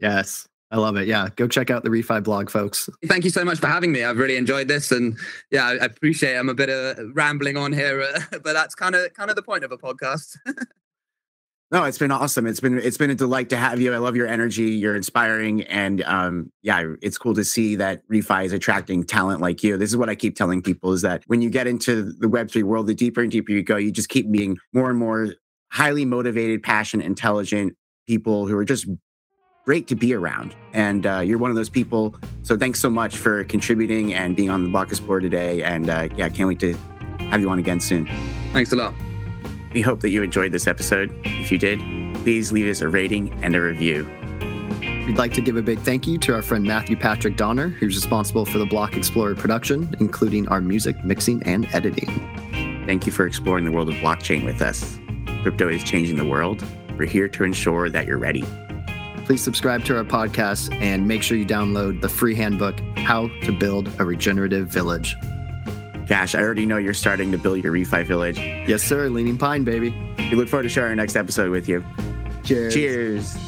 Yes, I love it. Yeah, go check out the Refi blog, folks. Thank you so much for having me. I've really enjoyed this, and yeah, I appreciate. It. I'm a bit of rambling on here, uh, [laughs] but that's kind of kind of the point of a podcast. [laughs] no, it's been awesome. It's been it's been a delight to have you. I love your energy. You're inspiring, and um, yeah, it's cool to see that Refi is attracting talent like you. This is what I keep telling people: is that when you get into the Web three world, the deeper and deeper you go, you just keep being more and more highly motivated, passionate, intelligent people who are just great to be around. And uh, you're one of those people. So thanks so much for contributing and being on the Block Explorer today. And uh, yeah, can't wait to have you on again soon. Thanks a lot. We hope that you enjoyed this episode. If you did, please leave us a rating and a review. We'd like to give a big thank you to our friend Matthew Patrick Donner, who's responsible for the Block Explorer production, including our music, mixing, and editing. Thank you for exploring the world of blockchain with us. Crypto is changing the world. We're here to ensure that you're ready please subscribe to our podcast and make sure you download the free handbook, How to Build a Regenerative Village. Gosh, I already know you're starting to build your refi village. Yes, sir. Leaning Pine, baby. We look forward to sharing our next episode with you. Cheers. Cheers.